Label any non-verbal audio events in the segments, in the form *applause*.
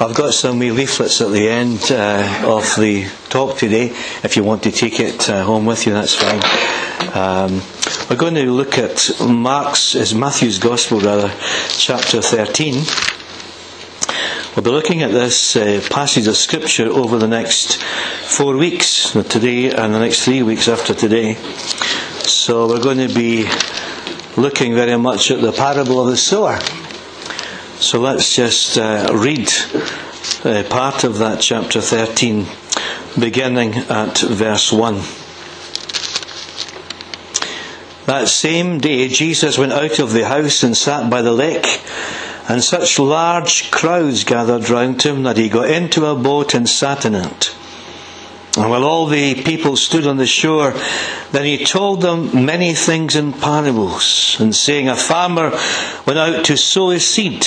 I've got some wee leaflets at the end uh, of the talk today. If you want to take it uh, home with you, that's fine. Um, we're going to look at Mark's, is Matthew's Gospel rather, chapter 13. We'll be looking at this uh, passage of Scripture over the next four weeks, today and the next three weeks after today. So we're going to be looking very much at the parable of the sower. So let's just uh, read uh, part of that chapter 13, beginning at verse 1. That same day, Jesus went out of the house and sat by the lake, and such large crowds gathered round him that he got into a boat and sat in it. And while all the people stood on the shore, then he told them many things in parables, and saying, A farmer went out to sow his seed.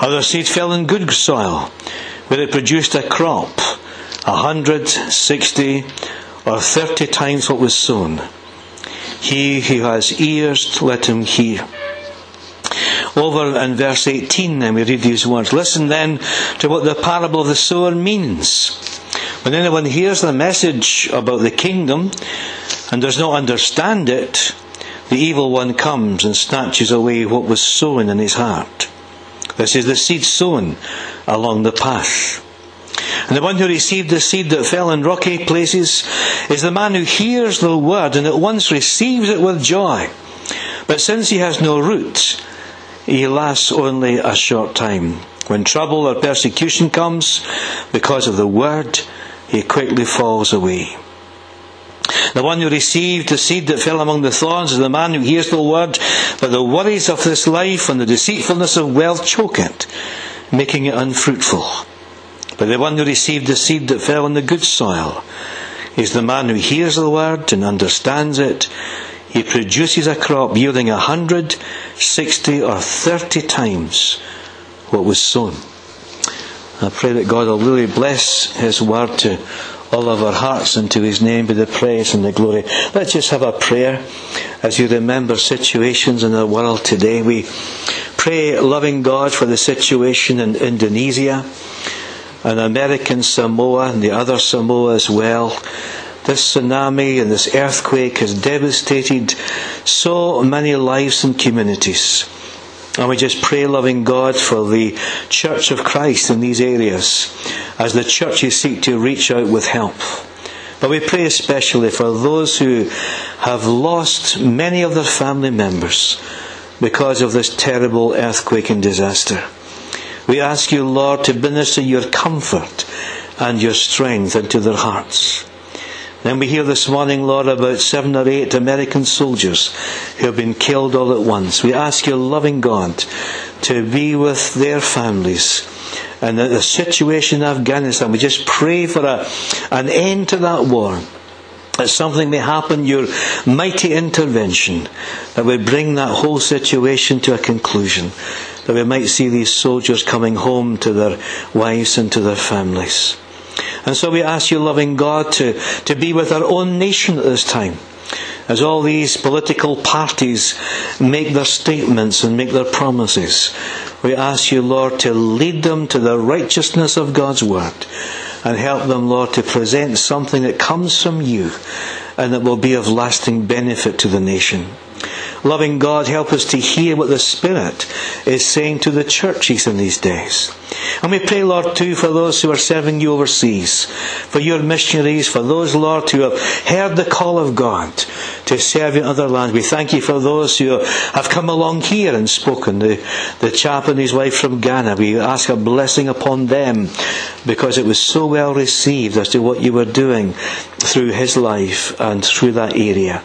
Other seed fell in good soil, where it produced a crop, a hundred, sixty, or thirty times what was sown. He who has ears, let him hear. Over in verse 18, then we read these words Listen then to what the parable of the sower means. When anyone hears the message about the kingdom and does not understand it, the evil one comes and snatches away what was sown in his heart. This is the seed sown along the path. And the one who received the seed that fell in rocky places is the man who hears the word and at once receives it with joy. But since he has no root, he lasts only a short time. When trouble or persecution comes because of the word, he quickly falls away. The one who received the seed that fell among the thorns is the man who hears the word, but the worries of this life and the deceitfulness of wealth choke it, making it unfruitful. But the one who received the seed that fell on the good soil is the man who hears the word and understands it. He produces a crop yielding a hundred, sixty, or thirty times what was sown. I pray that God will really bless His word to all of our hearts and to his name be the praise and the glory. Let's just have a prayer as you remember situations in the world today. We pray, loving God, for the situation in Indonesia and American Samoa and the other Samoa as well. This tsunami and this earthquake has devastated so many lives and communities. And we just pray, loving God, for the Church of Christ in these areas as the churches seek to reach out with help. But we pray especially for those who have lost many of their family members because of this terrible earthquake and disaster. We ask you, Lord, to minister your comfort and your strength into their hearts. Then we hear this morning, Lord, about seven or eight American soldiers who have been killed all at once. We ask your loving God, to be with their families. And the situation in Afghanistan, we just pray for a, an end to that war. That something may happen, your mighty intervention, that would bring that whole situation to a conclusion. That we might see these soldiers coming home to their wives and to their families. And so we ask you, loving God, to, to be with our own nation at this time. As all these political parties make their statements and make their promises, we ask you, Lord, to lead them to the righteousness of God's Word and help them, Lord, to present something that comes from you and that will be of lasting benefit to the nation. Loving God, help us to hear what the Spirit is saying to the churches in these days. And we pray, Lord, too, for those who are serving you overseas, for your missionaries, for those, Lord, who have heard the call of God to serve in other lands. We thank you for those who have come along here and spoken. The, the chap and his wife from Ghana, we ask a blessing upon them because it was so well received as to what you were doing through his life and through that area.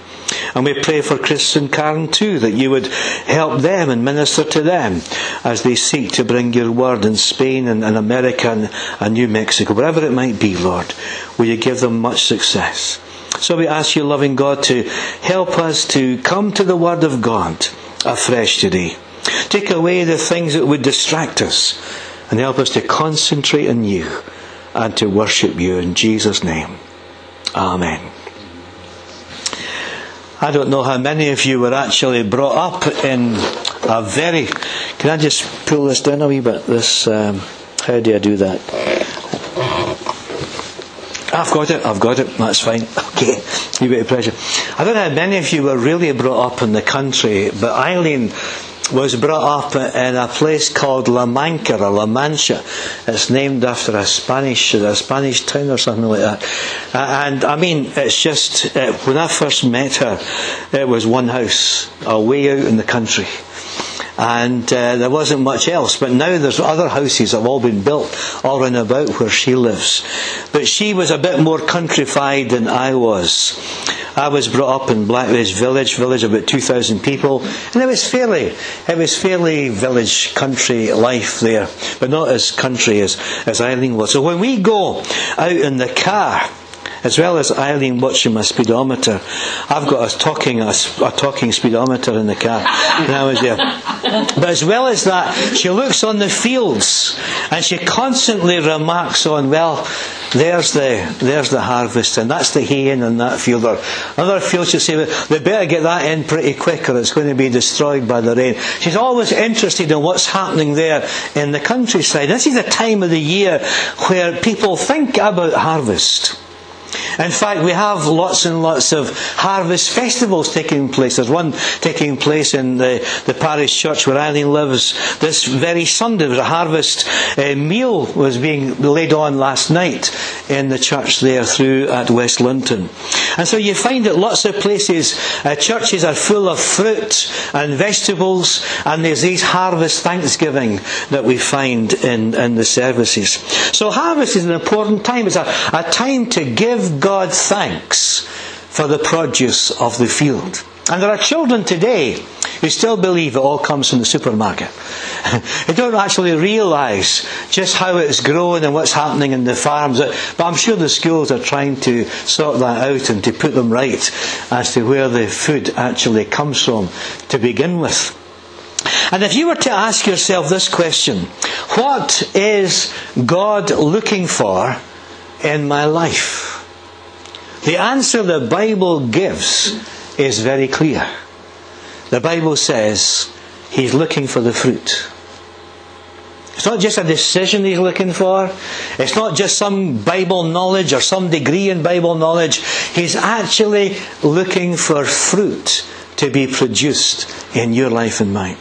And we pray for Chris and Karen too, that you would help them and minister to them as they seek to bring your word in Spain and, and America and, and New Mexico, wherever it might be, Lord. Will you give them much success? So we ask you, loving God, to help us to come to the Word of God afresh today. Take away the things that would distract us and help us to concentrate on you and to worship you in Jesus' name. Amen. I don't know how many of you were actually brought up in a very. Can I just pull this down a wee bit? This. Um, how do I do that? I've got it, I've got it, that's fine. Okay, you bit of pressure. I don't know how many of you were really brought up in the country, but Eileen was brought up in a place called La Mancha or La Mancha. It's named after a Spanish, a Spanish town or something like that. And I mean, it's just, uh, when I first met her, it was one house, away out in the country and uh, there wasn't much else. But now there's other houses that have all been built all around about where she lives. But she was a bit more countrified than I was. I was brought up in Blackridge Village, village about 2,000 people, and it was fairly, it was fairly village country life there, but not as country as, as Eileen was. So when we go out in the car, as well as Eileen watching my speedometer. I've got a talking a, a talking speedometer in the car when I was there. But as well as that, she looks on the fields and she constantly remarks on, well, there's the there's the harvest and that's the hay in on that field. Or another field she say, well, they better get that in pretty quick or it's going to be destroyed by the rain. She's always interested in what's happening there in the countryside. This is the time of the year where people think about harvest. In fact, we have lots and lots of harvest festivals taking place. There's one taking place in the, the parish church where Eileen lives this very Sunday. There's a harvest uh, meal was being laid on last night in the church there through at West Linton. And so you find that lots of places, uh, churches are full of fruit and vegetables, and there's these harvest thanksgiving that we find in, in the services. So harvest is an important time. It's a, a time to give God thanks for the produce of the field. And there are children today who still believe it all comes from the supermarket. *laughs* they don't actually realise just how it's grown and what's happening in the farms. But I'm sure the schools are trying to sort that out and to put them right as to where the food actually comes from to begin with. And if you were to ask yourself this question, what is God looking for in my life? The answer the Bible gives is very clear. The Bible says he's looking for the fruit. It's not just a decision he's looking for. It's not just some Bible knowledge or some degree in Bible knowledge. He's actually looking for fruit to be produced in your life and mine.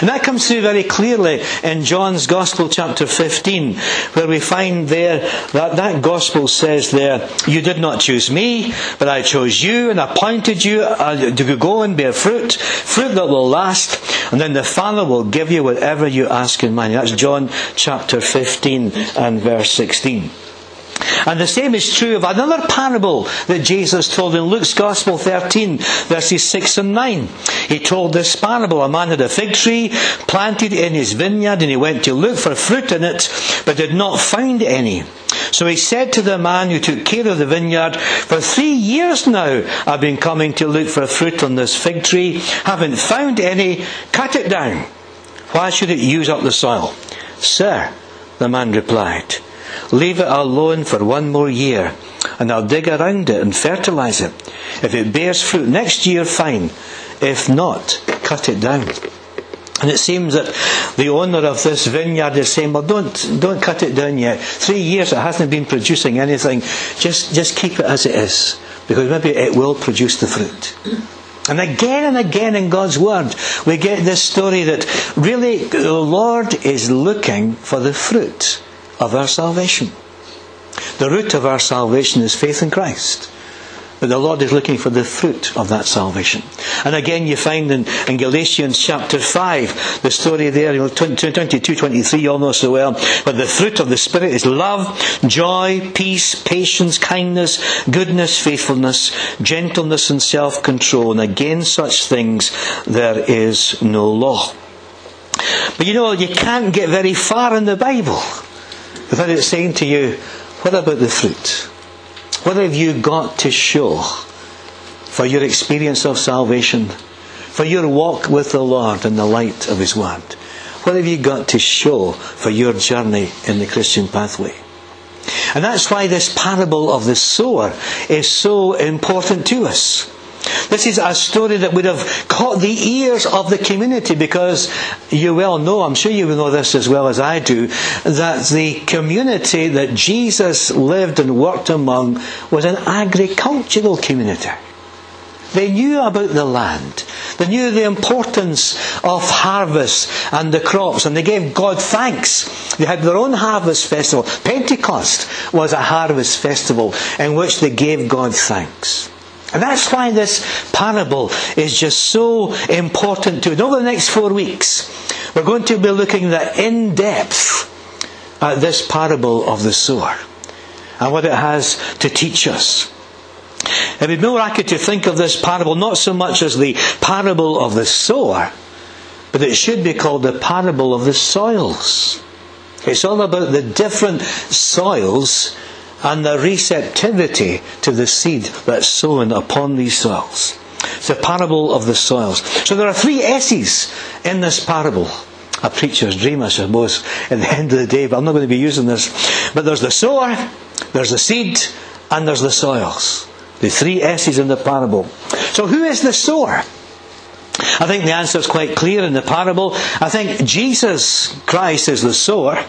And that comes through very clearly in John's Gospel, chapter 15, where we find there that that Gospel says there, You did not choose me, but I chose you and appointed you uh, to go and bear fruit, fruit that will last, and then the Father will give you whatever you ask in mine. That's John chapter 15 and verse 16. And the same is true of another parable that Jesus told in Luke's Gospel 13, verses 6 and 9. He told this parable. A man had a fig tree planted in his vineyard and he went to look for fruit in it, but did not find any. So he said to the man who took care of the vineyard, For three years now I've been coming to look for fruit on this fig tree, haven't found any, cut it down. Why should it use up the soil? Sir, the man replied, Leave it alone for one more year, and I'll dig around it and fertilize it. If it bears fruit next year, fine. If not, cut it down. And it seems that the owner of this vineyard is saying, well, don't, don't cut it down yet. Three years it hasn't been producing anything. Just, just keep it as it is. Because maybe it will produce the fruit. And again and again in God's Word, we get this story that really the Lord is looking for the fruit of our salvation. The root of our salvation is faith in Christ. But the Lord is looking for the fruit of that salvation. And again, you find in, in Galatians chapter 5, the story there, you know, 22, 23, you all know so well. But the fruit of the Spirit is love, joy, peace, patience, kindness, goodness, faithfulness, gentleness, and self control. And against such things there is no law. But you know, you can't get very far in the Bible without it saying to you, what about the fruit? What have you got to show for your experience of salvation, for your walk with the Lord in the light of His Word? What have you got to show for your journey in the Christian pathway? And that's why this parable of the sower is so important to us. This is a story that would have caught the ears of the community because you well know, I'm sure you know this as well as I do, that the community that Jesus lived and worked among was an agricultural community. They knew about the land. They knew the importance of harvest and the crops, and they gave God thanks. They had their own harvest festival. Pentecost was a harvest festival in which they gave God thanks. And that's why this parable is just so important to it. Over the next four weeks, we're going to be looking in depth at uh, this parable of the sower and what it has to teach us. It would be more accurate to think of this parable not so much as the parable of the sower, but it should be called the parable of the soils. It's all about the different soils and the receptivity to the seed that's sown upon these soils. It's a parable of the soils. So there are three S's in this parable. A preacher's dream, I suppose, at the end of the day, but I'm not going to be using this. But there's the sower, there's the seed, and there's the soils. The three S's in the parable. So who is the sower? I think the answer is quite clear in the parable. I think Jesus Christ is the sower.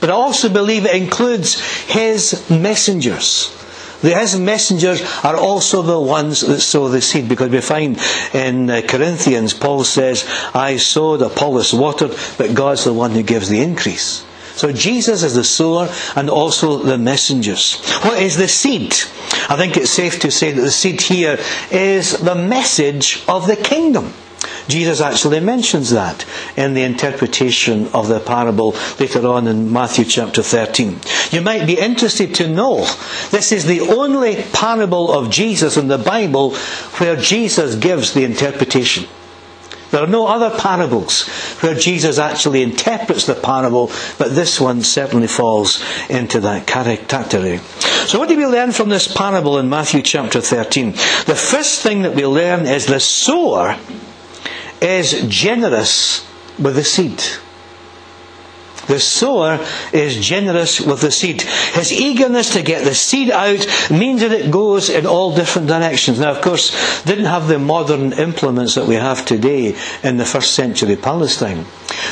But I also believe it includes his messengers. His messengers are also the ones that sow the seed because we find in uh, Corinthians, Paul says, I sowed, Apollos watered, but God's the one who gives the increase. So Jesus is the sower and also the messengers. What is the seed? I think it's safe to say that the seed here is the message of the kingdom. Jesus actually mentions that in the interpretation of the parable later on in Matthew chapter 13. You might be interested to know this is the only parable of Jesus in the Bible where Jesus gives the interpretation. There are no other parables where Jesus actually interprets the parable, but this one certainly falls into that category. So what do we learn from this parable in Matthew chapter 13? The first thing that we learn is the sower is generous with the seed. The sower is generous with the seed. His eagerness to get the seed out means that it goes in all different directions. Now, of course, didn't have the modern implements that we have today in the first century Palestine.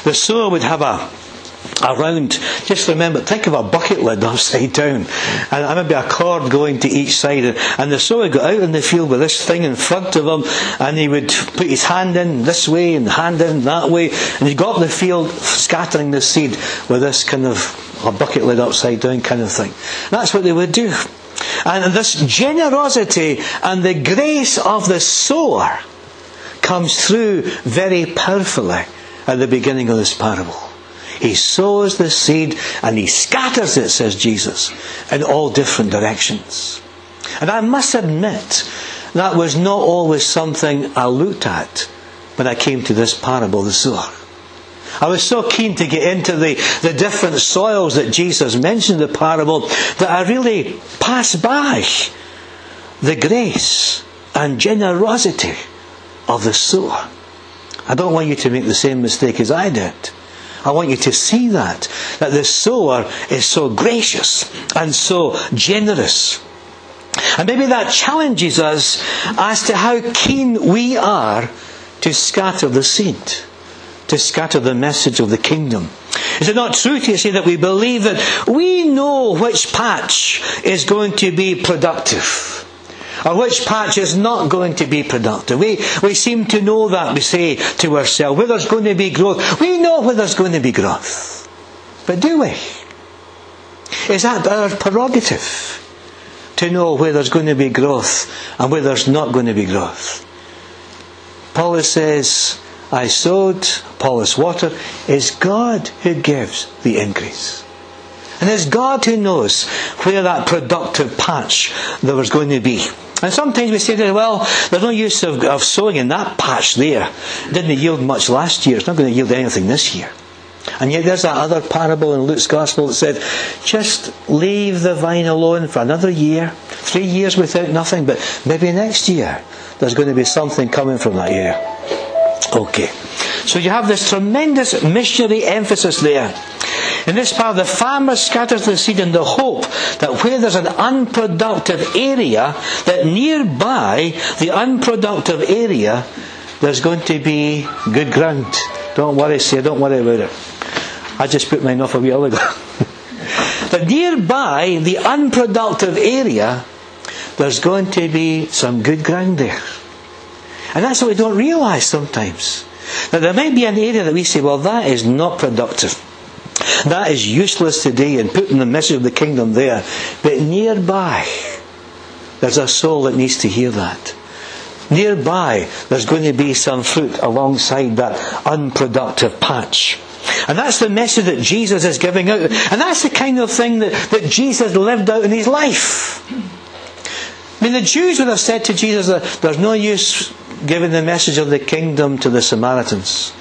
The sower would have a around, just remember, think of a bucket lid *laughs* upside down, and maybe a cord going to each side. And the sower got out in the field with this thing in front of him, and he would put his hand in this way and hand in that way, and he got the field scattering the seed with this kind of a bucket lid upside down kind of thing. And That's what they would do. And this generosity and the grace of the sower comes through very powerfully at the beginning of this parable. He sows the seed and he scatters it, says Jesus, in all different directions. And I must admit, that was not always something I looked at when I came to this parable, the sower. I was so keen to get into the, the different soils that Jesus mentioned in the parable that I really passed by the grace and generosity of the sower. I don't want you to make the same mistake as I did. I want you to see that. That the sower is so gracious and so generous. And maybe that challenges us as to how keen we are to scatter the seed, to scatter the message of the kingdom. Is it not true to say that we believe that we know which patch is going to be productive? Or which patch is not going to be productive. We, we seem to know that, we say to ourselves, where there's going to be growth. We know where there's going to be growth. But do we? Is that our prerogative? to know where there's going to be growth and where there's not going to be growth. Paulus says, I sowed, Apollos water. It's God who gives the increase. And it's God who knows where that productive patch there was going to be. And sometimes we say, well, there's no use of, of sowing in that patch there. Didn't yield much last year. It's not going to yield anything this year. And yet there's that other parable in Luke's Gospel that said, just leave the vine alone for another year, three years without nothing, but maybe next year there's going to be something coming from that area. Okay. So you have this tremendous missionary emphasis there. In this part, the farmer scatters the seed in the hope that where there's an unproductive area, that nearby the unproductive area, there's going to be good ground. Don't worry, sir, don't worry about it. I just put mine off a while ago. *laughs* but nearby the unproductive area, there's going to be some good ground there. And that's what we don't realise sometimes. That there might be an area that we say, well, that is not productive. That is useless today and putting the message of the kingdom there. But nearby, there's a soul that needs to hear that. Nearby, there's going to be some fruit alongside that unproductive patch. And that's the message that Jesus is giving out. And that's the kind of thing that, that Jesus lived out in his life. I mean, the Jews would have said to Jesus there's no use giving the message of the kingdom to the Samaritans.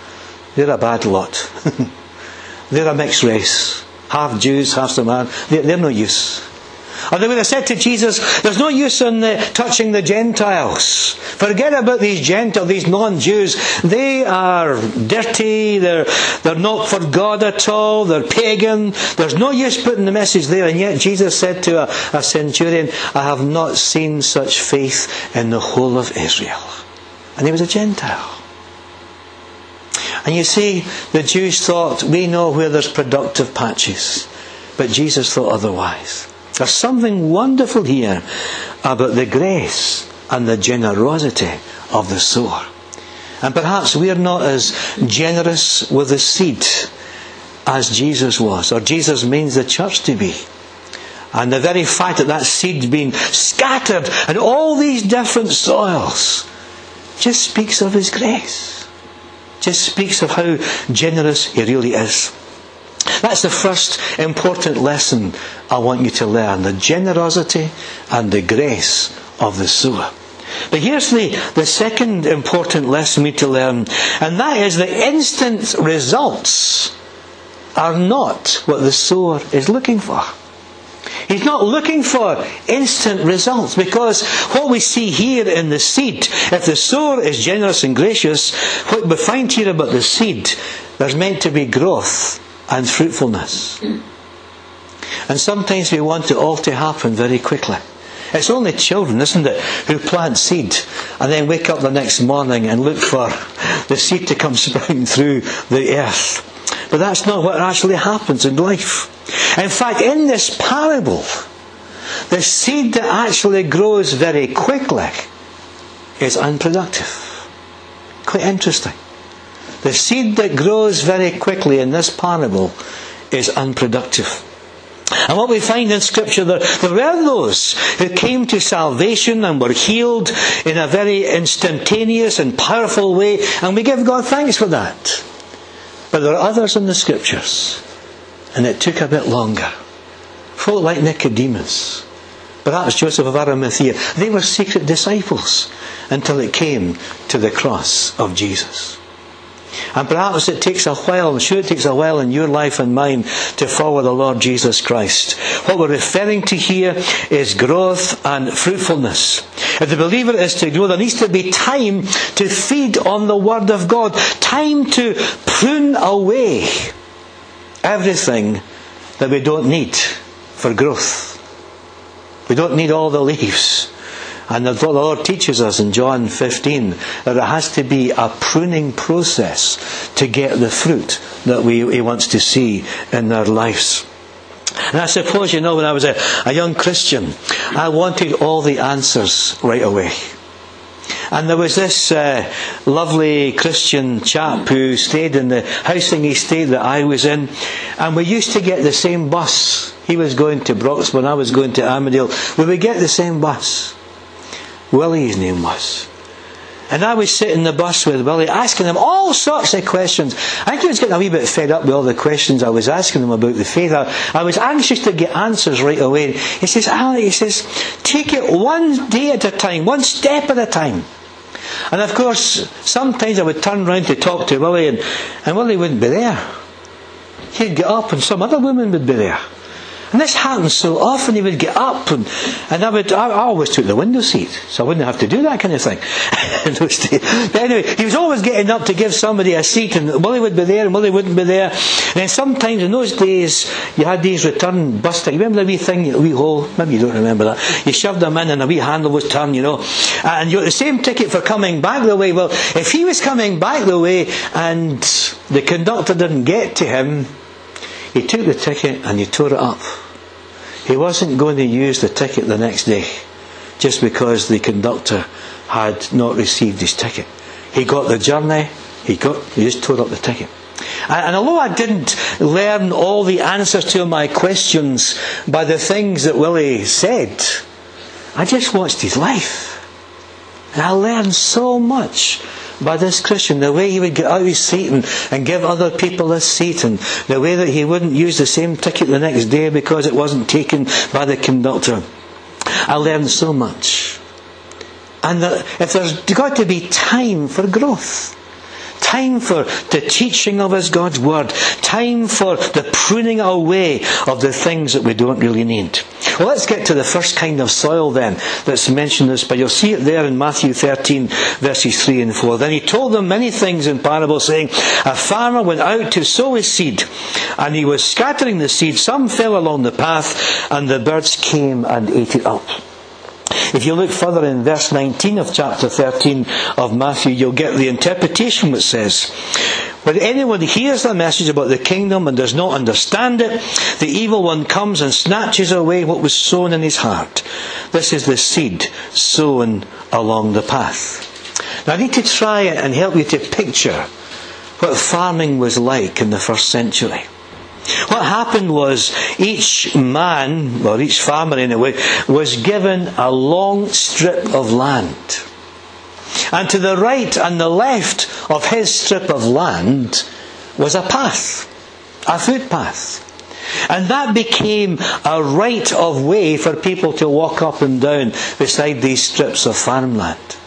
They're a bad lot. *laughs* they're a mixed race. Half Jews, half Samaritans. They're, they're no use. Or they would have said to Jesus, there's no use in the, touching the Gentiles. Forget about these Gentiles, these non-Jews. They are dirty, they're, they're not for God at all, they're pagan. There's no use putting the message there. And yet Jesus said to a, a centurion, I have not seen such faith in the whole of Israel. And he was a Gentile. And you see, the Jews thought, we know where there's productive patches. But Jesus thought otherwise. There's something wonderful here about the grace and the generosity of the sower. And perhaps we're not as generous with the seed as Jesus was, or Jesus means the church to be. And the very fact that that seed's been scattered in all these different soils just speaks of His grace. Just speaks of how generous He really is. That's the first important lesson I want you to learn the generosity and the grace of the sower. But here's the, the second important lesson we need to learn, and that is the instant results are not what the sower is looking for. He's not looking for instant results because what we see here in the seed, if the sower is generous and gracious, what we find here about the seed, there's meant to be growth and fruitfulness. And sometimes we want it all to happen very quickly. It's only children, isn't it, who plant seed and then wake up the next morning and look for the seed to come *laughs* sprouting through the earth. But that's not what actually happens in life. In fact, in this parable, the seed that actually grows very quickly is unproductive. Quite interesting. The seed that grows very quickly in this parable is unproductive. And what we find in Scripture, there, there were those who came to salvation and were healed in a very instantaneous and powerful way, and we give God thanks for that. But there are others in the Scriptures, and it took a bit longer. Folk like Nicodemus, perhaps Joseph of Arimathea, they were secret disciples until it came to the cross of Jesus. And perhaps it takes a while, I'm sure it takes a while in your life and mine to follow the Lord Jesus Christ. What we're referring to here is growth and fruitfulness. If the believer is to grow, there needs to be time to feed on the Word of God, time to prune away everything that we don't need for growth. We don't need all the leaves. And the Lord teaches us in John 15 that it has to be a pruning process to get the fruit that we, He wants to see in our lives. And I suppose, you know, when I was a, a young Christian, I wanted all the answers right away. And there was this uh, lovely Christian chap who stayed in the housing estate that I was in, and we used to get the same bus. He was going to Broxburn, I was going to Armadale. We would get the same bus. Willie, his name was. And I was sitting in the bus with Willie, asking him all sorts of questions. I think he was getting a wee bit fed up with all the questions I was asking him about the faith. I, I was anxious to get answers right away. He says, Ali, he says, take it one day at a time, one step at a time. And of course, sometimes I would turn round to talk to Willie, and, and Willie wouldn't be there. He'd get up, and some other woman would be there. And this happened so often. He would get up, and, and I would. I, I always took the window seat, so I wouldn't have to do that kind of thing. *laughs* but anyway, he was always getting up to give somebody a seat, and Willie would be there, and Willie wouldn't be there. And then sometimes in those days, you had these return bus tickets. Remember the wee thing, the wee hole? Maybe you don't remember that. You shoved them in, and a wee handle was turned, you know. And you got the same ticket for coming back the way. Well, if he was coming back the way, and the conductor didn't get to him he took the ticket and he tore it up. He wasn't going to use the ticket the next day just because the conductor had not received his ticket. He got the journey, he got he just tore up the ticket. And, and although I didn't learn all the answers to my questions by the things that Willie said, I just watched his life. And I learned so much by this Christian, the way he would get out of his seat and, and give other people a seat, and the way that he wouldn't use the same ticket the next day because it wasn't taken by the conductor. I learned so much. And that if there's got to be time for growth, time for the teaching of His God's Word, time for the pruning away of the things that we don't really need. Well, let's get to the first kind of soil then that's mentioned this, but you'll see it there in Matthew 13, verses 3 and 4. Then he told them many things in parables, saying, A farmer went out to sow his seed, and he was scattering the seed. Some fell along the path, and the birds came and ate it up. If you look further in verse 19 of chapter 13 of Matthew, you'll get the interpretation which says, When anyone hears the message about the kingdom and does not understand it, the evil one comes and snatches away what was sown in his heart. This is the seed sown along the path. Now I need to try and help you to picture what farming was like in the first century. What happened was each man, or each farmer anyway, was given a long strip of land. And to the right and the left of his strip of land was a path, a footpath. And that became a right of way for people to walk up and down beside these strips of farmland.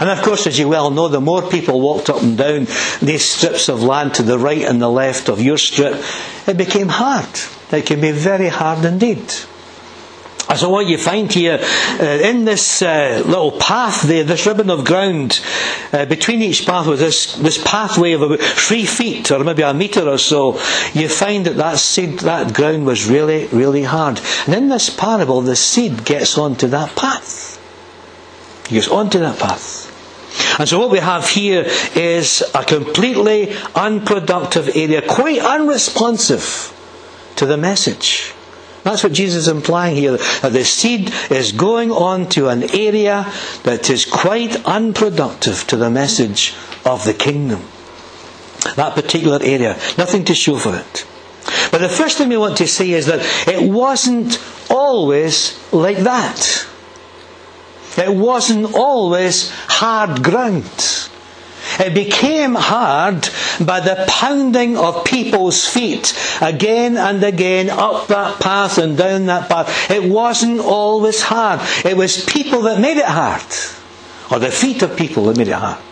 And of course, as you well know, the more people walked up and down these strips of land to the right and the left of your strip, it became hard. It can be very hard indeed. So what you find here, uh, in this uh, little path there, this ribbon of ground, uh, between each path was this, this pathway of about three feet or maybe a metre or so, you find that that seed, that ground was really, really hard. And in this parable, the seed gets onto that path. He gets onto that path. And so what we have here is a completely unproductive area, quite unresponsive to the message. That's what Jesus is implying here, that the seed is going on to an area that is quite unproductive to the message of the kingdom. That particular area. Nothing to show for it. But the first thing we want to say is that it wasn't always like that. It wasn't always hard ground. It became hard by the pounding of people's feet again and again up that path and down that path. It wasn't always hard. It was people that made it hard. Or the feet of people that made it hard.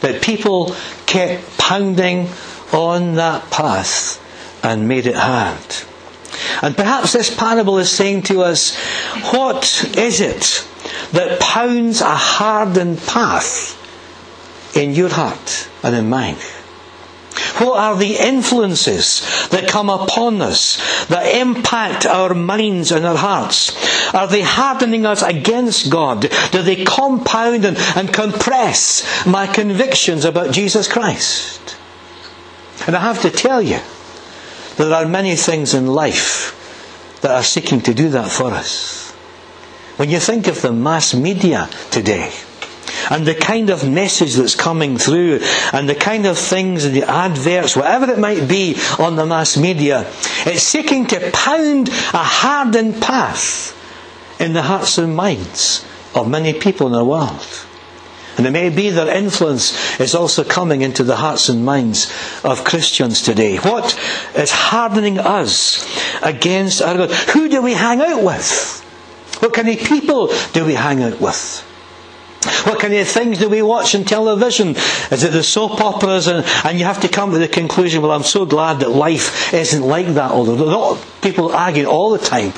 That people kept pounding on that path and made it hard. And perhaps this parable is saying to us, what is it that pounds a hardened path in your heart and in mine? What are the influences that come upon us that impact our minds and our hearts? Are they hardening us against God? Do they compound and, and compress my convictions about Jesus Christ? And I have to tell you, there are many things in life that are seeking to do that for us. When you think of the mass media today, and the kind of message that's coming through and the kind of things in the adverts, whatever it might be on the mass media, it's seeking to pound a hardened path in the hearts and minds of many people in the world. And it may be their influence is also coming into the hearts and minds of Christians today. What is hardening us against our God? Who do we hang out with? What kind of people do we hang out with? What kind of things do we watch on television? Is it the soap operas? And, and you have to come to the conclusion, well, I'm so glad that life isn't like that. Although people argue all the time.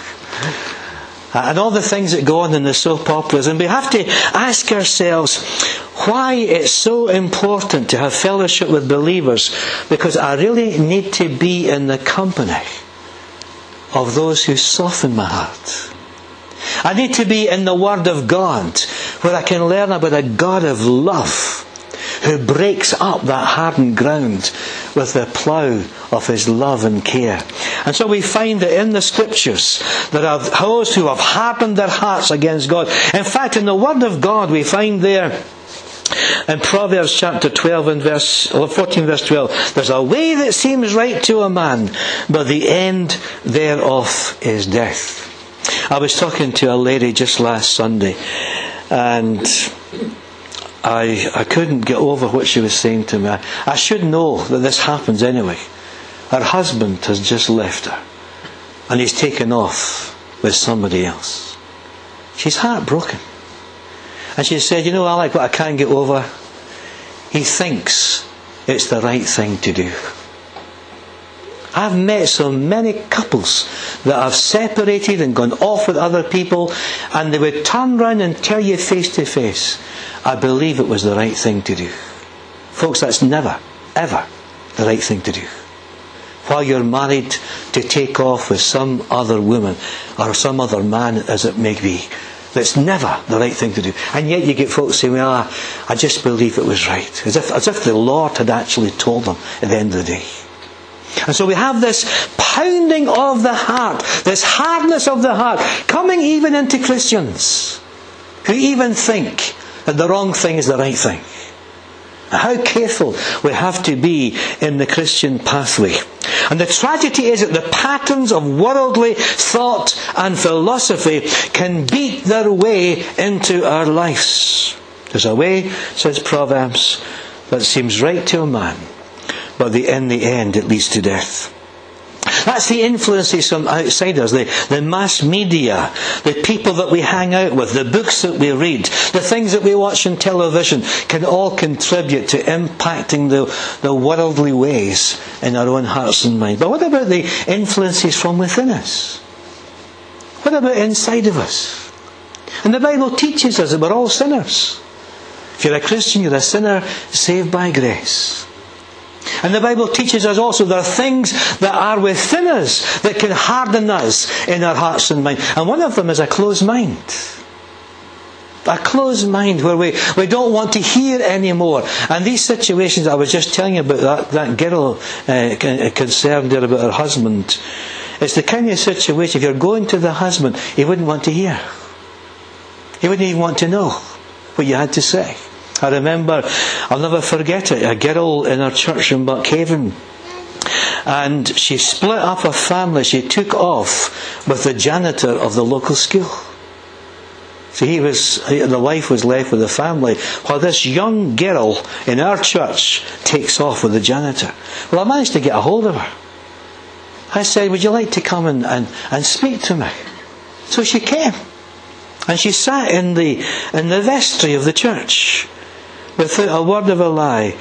Uh, and all the things that go on in the soap operas. And we have to ask ourselves why it's so important to have fellowship with believers. Because I really need to be in the company of those who soften my heart. I need to be in the Word of God where I can learn about a God of love who breaks up that hardened ground with the plough of his love and care. And so we find that in the scriptures there are those who have hardened their hearts against God. In fact, in the Word of God we find there in Proverbs chapter 12 and verse 14 verse 12, there's a way that seems right to a man, but the end thereof is death. I was talking to a lady just last Sunday, and I, I couldn't get over what she was saying to me. I, I should know that this happens anyway. Her husband has just left her, and he's taken off with somebody else. She's heartbroken. And she said, You know, I like what I can't get over. He thinks it's the right thing to do. I've met so many couples that have separated and gone off with other people, and they would turn round and tell you face to face, I believe it was the right thing to do. Folks, that's never, ever the right thing to do. While you're married, to take off with some other woman or some other man, as it may be, that's never the right thing to do. And yet you get folks saying, well, I just believe it was right. As if, as if the Lord had actually told them at the end of the day. And so we have this pounding of the heart, this hardness of the heart, coming even into Christians who even think that the wrong thing is the right thing. How careful we have to be in the Christian pathway. And the tragedy is that the patterns of worldly thought and philosophy can beat their way into our lives. There's a way, says Proverbs, that seems right to a man, but the, in the end it leads to death. That's the influences from outsiders, the, the mass media, the people that we hang out with, the books that we read, the things that we watch on television can all contribute to impacting the, the worldly ways in our own hearts and minds. But what about the influences from within us? What about inside of us? And the Bible teaches us that we're all sinners. If you're a Christian, you're a sinner saved by grace. And the Bible teaches us also there are things that are within us that can harden us in our hearts and mind. And one of them is a closed mind. A closed mind where we, we don't want to hear anymore. And these situations, I was just telling you about that, that girl uh, concerned there about her husband. It's the kind of situation, if you're going to the husband, he wouldn't want to hear. He wouldn't even want to know what you had to say. I remember, I'll never forget it, a girl in our church in Buckhaven. And she split up her family. She took off with the janitor of the local school. So he was, the wife was left with the family, while this young girl in our church takes off with the janitor. Well, I managed to get a hold of her. I said, Would you like to come and, and, and speak to me? So she came. And she sat in the, in the vestry of the church without a word of a lie.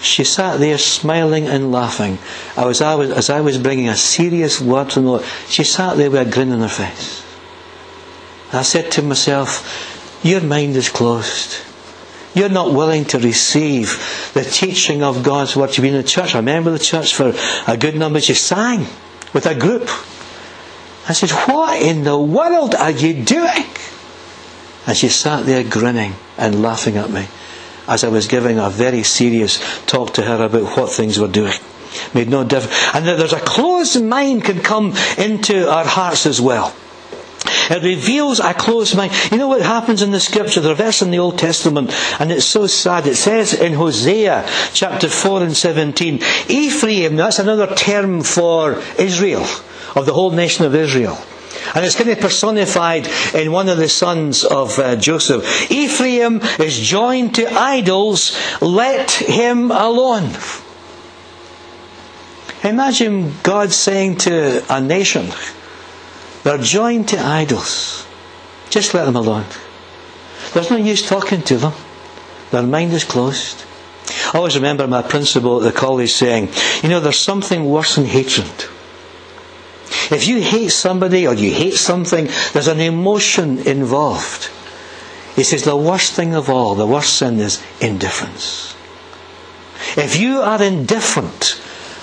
She sat there smiling and laughing. I was, I was, as I was bringing a serious word the Lord, she sat there with a grin on her face. I said to myself, Your mind is closed. You're not willing to receive the teaching of God's word. You've been in the church. I remember the church for a good number. She sang with a group. I said, What in the world are you doing? And she sat there grinning and laughing at me as I was giving a very serious talk to her about what things were doing. Made no difference. And that there's a closed mind can come into our hearts as well. It reveals a closed mind. You know what happens in the scripture? There's a verse in the Old Testament, and it's so sad. It says in Hosea chapter 4 and 17, Ephraim, that's another term for Israel, of the whole nation of Israel. And it's kind of personified in one of the sons of uh, Joseph. Ephraim is joined to idols, let him alone. Imagine God saying to a nation, they're joined to idols. Just let them alone. There's no use talking to them. Their mind is closed. I always remember my principal at the college saying, you know, there's something worse than hatred. If you hate somebody or you hate something, there's an emotion involved. He says the worst thing of all, the worst sin is indifference. If you are indifferent,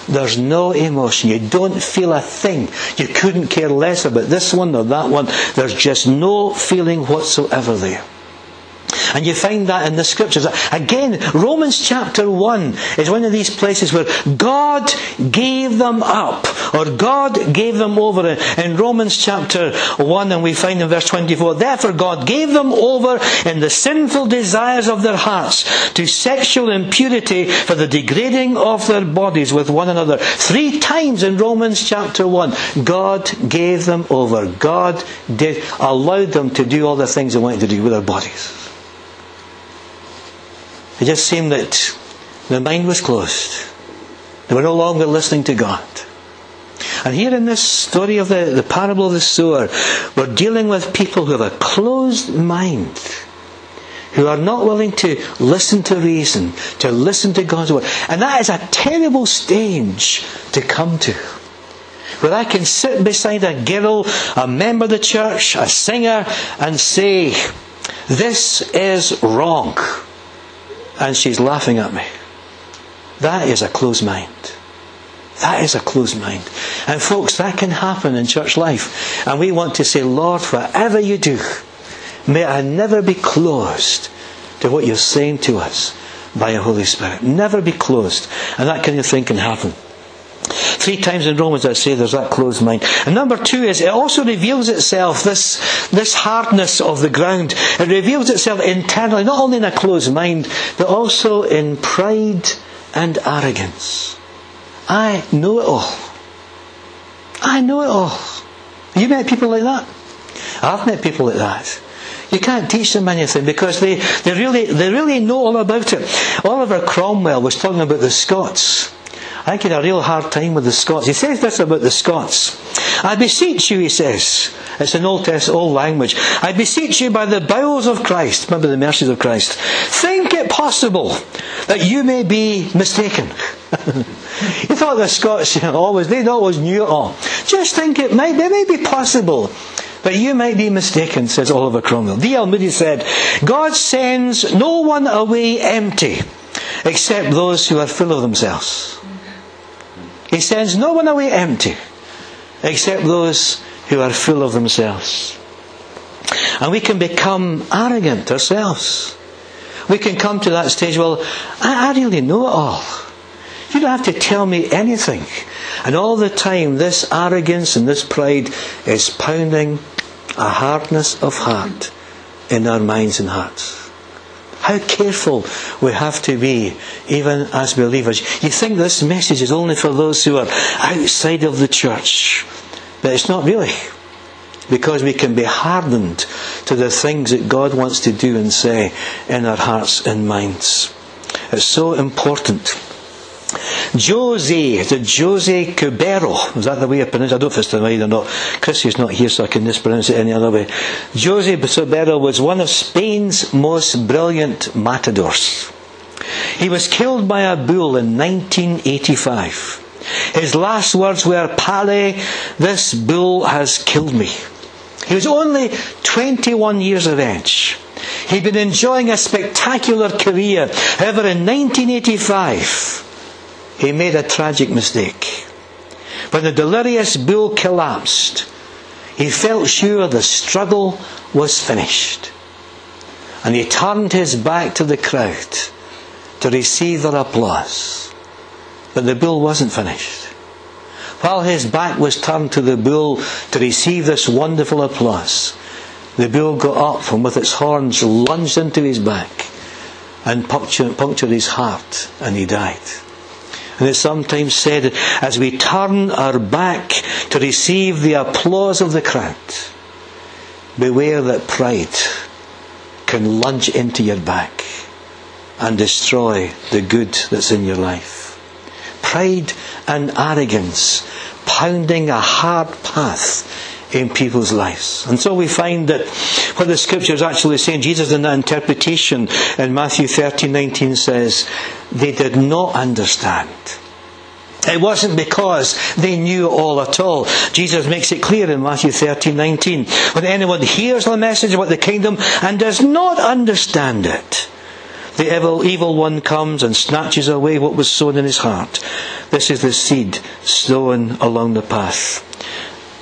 there's no emotion. You don't feel a thing. You couldn't care less about this one or that one. There's just no feeling whatsoever there. And you find that in the scriptures. Again, Romans chapter 1 is one of these places where God gave them up, or God gave them over. In Romans chapter 1, and we find in verse 24, Therefore God gave them over in the sinful desires of their hearts to sexual impurity for the degrading of their bodies with one another. Three times in Romans chapter 1, God gave them over. God did, allowed them to do all the things they wanted to do with their bodies. It just seemed that their mind was closed. They were no longer listening to God. And here in this story of the, the parable of the sower, we're dealing with people who have a closed mind, who are not willing to listen to reason, to listen to God's word. And that is a terrible stage to come to. Where I can sit beside a girl, a member of the church, a singer, and say, This is wrong and she's laughing at me. That is a closed mind. That is a closed mind. And folks, that can happen in church life. And we want to say, Lord, whatever you do, may I never be closed to what you're saying to us by your Holy Spirit. Never be closed. And that kind of thing can happen. Three times in Romans I say there's that closed mind. And number two is it also reveals itself, this, this hardness of the ground. It reveals itself internally, not only in a closed mind, but also in pride and arrogance. I know it all. I know it all. You met people like that? I've met people like that. You can't teach them anything because they, they, really, they really know all about it. Oliver Cromwell was talking about the Scots. I think he had a real hard time with the Scots. He says this about the Scots. I beseech you, he says. It's an Old Test, old language. I beseech you by the bowels of Christ, remember the mercies of Christ, think it possible that you may be mistaken. *laughs* you thought the Scots you know, always, they always knew it all. Just think it might, it may be possible but you might be mistaken, says Oliver Cromwell. D.L. Moody said, God sends no one away empty except those who are full of themselves. He sends no one away empty except those who are full of themselves. And we can become arrogant ourselves. We can come to that stage, well, I, I really know it all. You don't have to tell me anything. And all the time, this arrogance and this pride is pounding a hardness of heart in our minds and hearts. How careful we have to be, even as believers. You think this message is only for those who are outside of the church, but it's not really. Because we can be hardened to the things that God wants to do and say in our hearts and minds. It's so important Jose, is it Jose Cubero? Is that the way I pronounce it? I don't know if it's the way or not. Chris is not here, so I can mispronounce it any other way. Jose Cubero was one of Spain's most brilliant matadors. He was killed by a bull in 1985. His last words were, Pale, this bull has killed me. He was only 21 years of age. He'd been enjoying a spectacular career. However, in 1985, he made a tragic mistake. When the delirious bull collapsed, he felt sure the struggle was finished. And he turned his back to the crowd to receive their applause. But the bull wasn't finished. While his back was turned to the bull to receive this wonderful applause, the bull got up and with its horns lunged into his back and punctured his heart and he died. And it's sometimes said, as we turn our back to receive the applause of the crowd, beware that pride can lunge into your back and destroy the good that's in your life. Pride and arrogance pounding a hard path in people's lives. And so we find that what the scripture is actually saying, Jesus in that interpretation in Matthew 13, 19 says, they did not understand. It wasn't because they knew all at all. Jesus makes it clear in Matthew 13, 19. When anyone hears the message about the kingdom and does not understand it, the evil, evil one comes and snatches away what was sown in his heart. This is the seed sown along the path.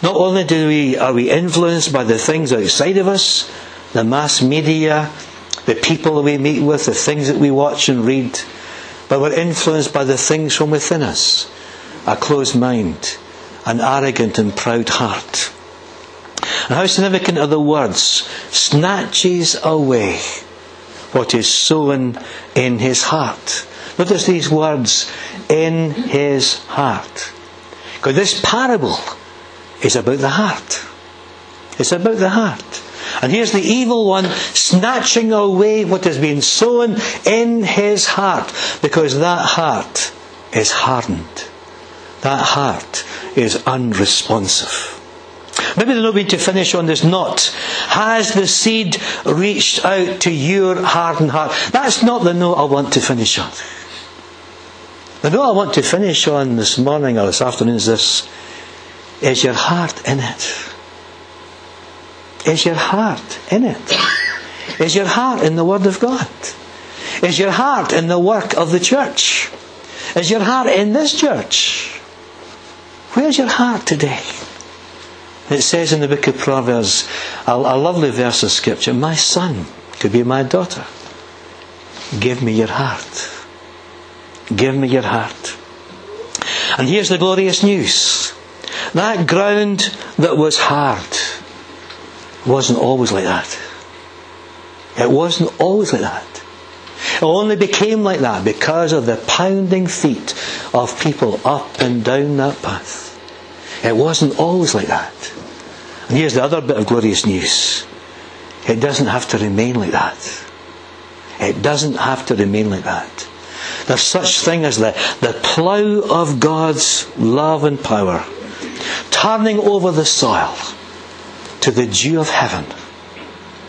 Not only do we, are we influenced by the things outside of us, the mass media, the people that we meet with, the things that we watch and read, but we're influenced by the things from within us a closed mind, an arrogant and proud heart. And how significant are the words, snatches away what is sown in his heart. Notice these words, in his heart. Because this parable is about the heart. It's about the heart. And here's the evil one snatching away what has been sown in his heart because that heart is hardened. That heart is unresponsive. Maybe the note to finish on this knot. Has the seed reached out to your hardened heart? That's not the note I want to finish on. The note I want to finish on this morning or this afternoon is this. Is your heart in it? Is your heart in it? Is your heart in the Word of God? Is your heart in the work of the church? Is your heart in this church? Where's your heart today? It says in the book of Proverbs, a, a lovely verse of scripture, My son could be my daughter. Give me your heart. Give me your heart. And here's the glorious news. That ground that was hard wasn't always like that. It wasn't always like that. It only became like that because of the pounding feet of people up and down that path. It wasn't always like that. And here's the other bit of glorious news. It doesn't have to remain like that. It doesn't have to remain like that. There's such thing as the, the plough of God's love and power turning over the soil to the dew of heaven,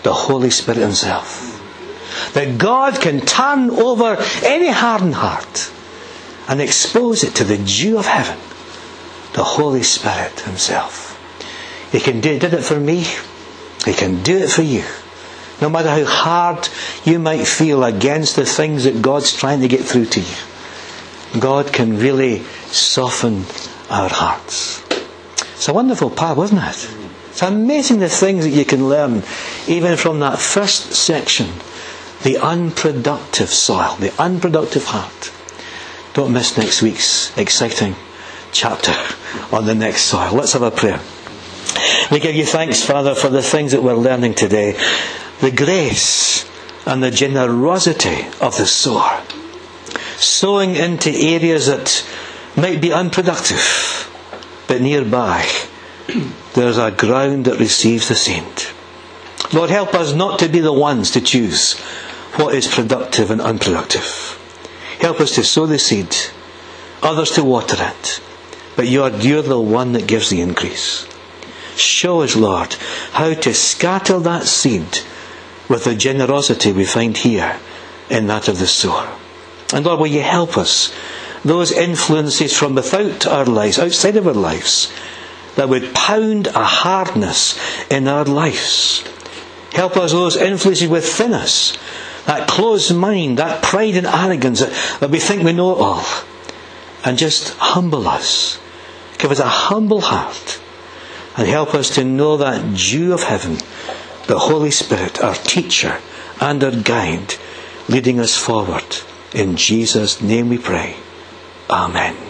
the Holy Spirit Himself. That God can turn over any hardened heart and expose it to the dew of heaven the Holy Spirit Himself. He can do, did it for me. He can do it for you. No matter how hard you might feel against the things that God's trying to get through to you, God can really soften our hearts. It's a wonderful parable, isn't it? It's amazing the things that you can learn even from that first section. The unproductive soil, the unproductive heart. Don't miss next week's exciting chapter on the next soil. Let's have a prayer. We give you thanks, Father, for the things that we're learning today. The grace and the generosity of the sower. Sowing into areas that might be unproductive, but nearby there's a ground that receives the saint. Lord, help us not to be the ones to choose what is productive and unproductive. Help us to sow the seed, others to water it, but you're, you're the one that gives the increase. Show us, Lord, how to scatter that seed with the generosity we find here in that of the sower. And Lord, will you help us? Those influences from without our lives, outside of our lives, that would pound a hardness in our lives. Help us, those influences within us, that closed mind, that pride and arrogance that, that we think we know it all, and just humble us Give us a humble heart and help us to know that dew of heaven, the Holy Spirit, our teacher and our guide, leading us forward. In Jesus' name we pray. Amen.